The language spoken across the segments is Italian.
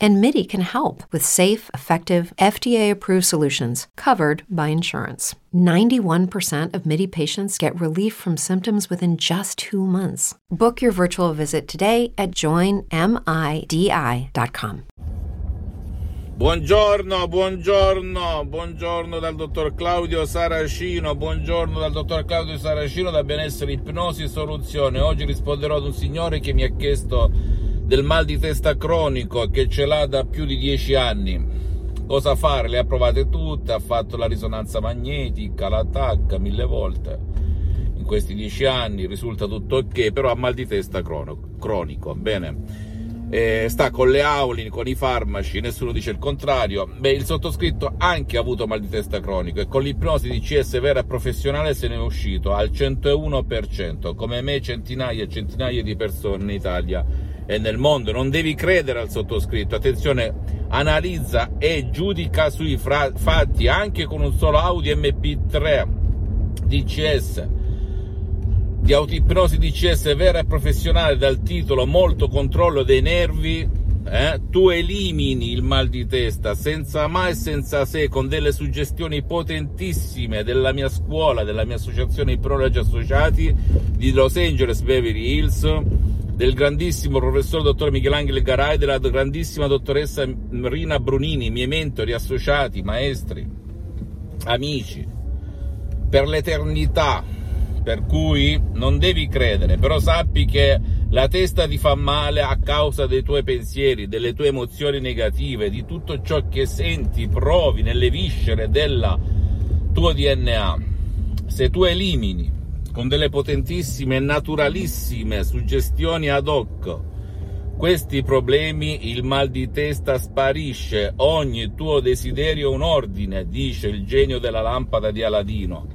And MIDI can help with safe, effective, FDA approved solutions covered by insurance. 91% of MIDI patients get relief from symptoms within just two months. Book your virtual visit today at joinmidi.com. Buongiorno, buongiorno, buongiorno dal dottor Claudio Saracino, buongiorno dal dottor Claudio Saracino da Benessere Ipnosi Soluzione. Oggi risponderò ad un signore che mi ha chiesto del mal di testa cronico che ce l'ha da più di dieci anni. Cosa fare? Le ha provate tutte, ha fatto la risonanza magnetica, la TAC mille volte. In questi dieci anni risulta tutto ok, però ha mal di testa cronico. Bene eh, sta con le auli, con i farmaci, nessuno dice il contrario. Beh, il sottoscritto anche ha avuto mal di testa cronico e con l'ipnosi di CS vera e professionale se ne è uscito al 101%, come me centinaia e centinaia di persone in Italia e nel mondo. Non devi credere al sottoscritto, attenzione, analizza e giudica sui fra- fatti anche con un solo Audi MP3 DCS di autoipnosi DCS vera e professionale dal titolo Molto controllo dei nervi, eh, tu elimini il mal di testa senza mai e senza se, con delle suggestioni potentissime della mia scuola, della mia associazione Ipnologi Associati di Los Angeles Beverly Hills, del grandissimo professor dottor Michelangelo Garai, della grandissima dottoressa Rina Brunini, miei mentori, associati, maestri, amici, per l'eternità per cui non devi credere, però sappi che la testa ti fa male a causa dei tuoi pensieri, delle tue emozioni negative, di tutto ciò che senti, provi nelle viscere del tuo DNA. Se tu elimini con delle potentissime e naturalissime suggestioni ad hoc. Questi problemi, il mal di testa sparisce, ogni tuo desiderio è un ordine, dice il genio della lampada di Aladino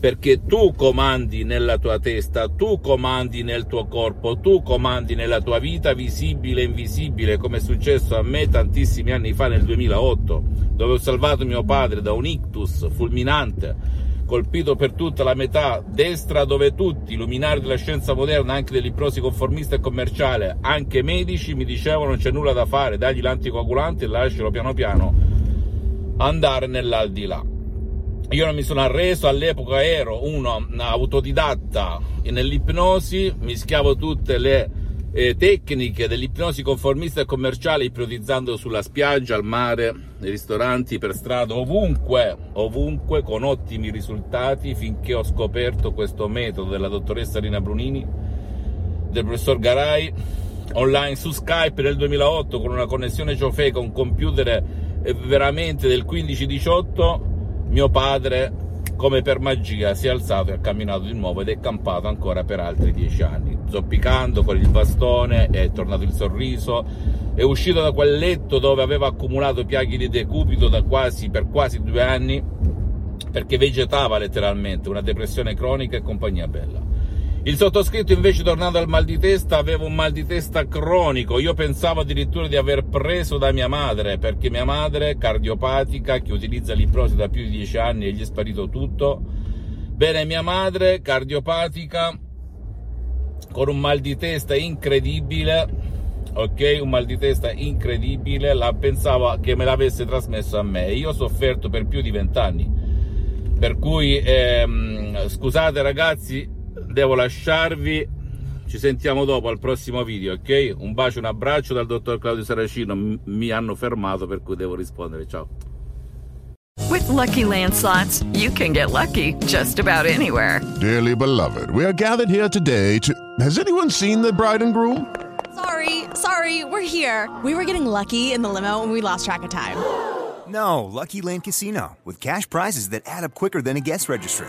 perché tu comandi nella tua testa, tu comandi nel tuo corpo, tu comandi nella tua vita visibile e invisibile, come è successo a me tantissimi anni fa nel 2008, dove ho salvato mio padre da un ictus fulminante, colpito per tutta la metà destra, dove tutti, luminari della scienza moderna, anche dell'ipnosi conformista e commerciale, anche medici, mi dicevano non c'è nulla da fare, dagli l'anticoagulante e lascialo piano piano andare nell'aldilà. Io non mi sono arreso, all'epoca ero uno autodidatta nell'ipnosi, mischiavo tutte le eh, tecniche dell'ipnosi conformista e commerciale ipnotizzando sulla spiaggia, al mare, nei ristoranti, per strada, ovunque, ovunque, con ottimi risultati finché ho scoperto questo metodo della dottoressa Rina Brunini, del professor Garai, online su Skype nel 2008 con una connessione ciofeca, un computer eh, veramente del 15-18 mio padre, come per magia, si è alzato e ha camminato di nuovo ed è campato ancora per altri dieci anni, zoppicando con il bastone, è tornato il sorriso, è uscito da quel letto dove aveva accumulato piaghe di decupito quasi, per quasi due anni, perché vegetava letteralmente, una depressione cronica e compagnia bella. Il sottoscritto invece tornando al mal di testa aveva un mal di testa cronico, io pensavo addirittura di aver preso da mia madre, perché mia madre, cardiopatica, che utilizza l'ipnosi da più di dieci anni e gli è sparito tutto, bene mia madre, cardiopatica, con un mal di testa incredibile, ok, un mal di testa incredibile, la pensavo che me l'avesse trasmesso a me, io ho sofferto per più di vent'anni, per cui ehm, scusate ragazzi, devo lasciarvi. Ci sentiamo dopo al prossimo video, ok? Un bacio, un abbraccio dal dottor Claudio Saracino. mi hanno fermato per cui devo rispondere. Ciao. With lucky landslots, you can get lucky just about anywhere. Dearly beloved, we are gathered here today to. Has anyone seen the bride and groom? Sorry, sorry, we're here. We were getting lucky in the limo and we lost track of time. No, Lucky Land Casino, with cash prizes that add up quicker than a guest registry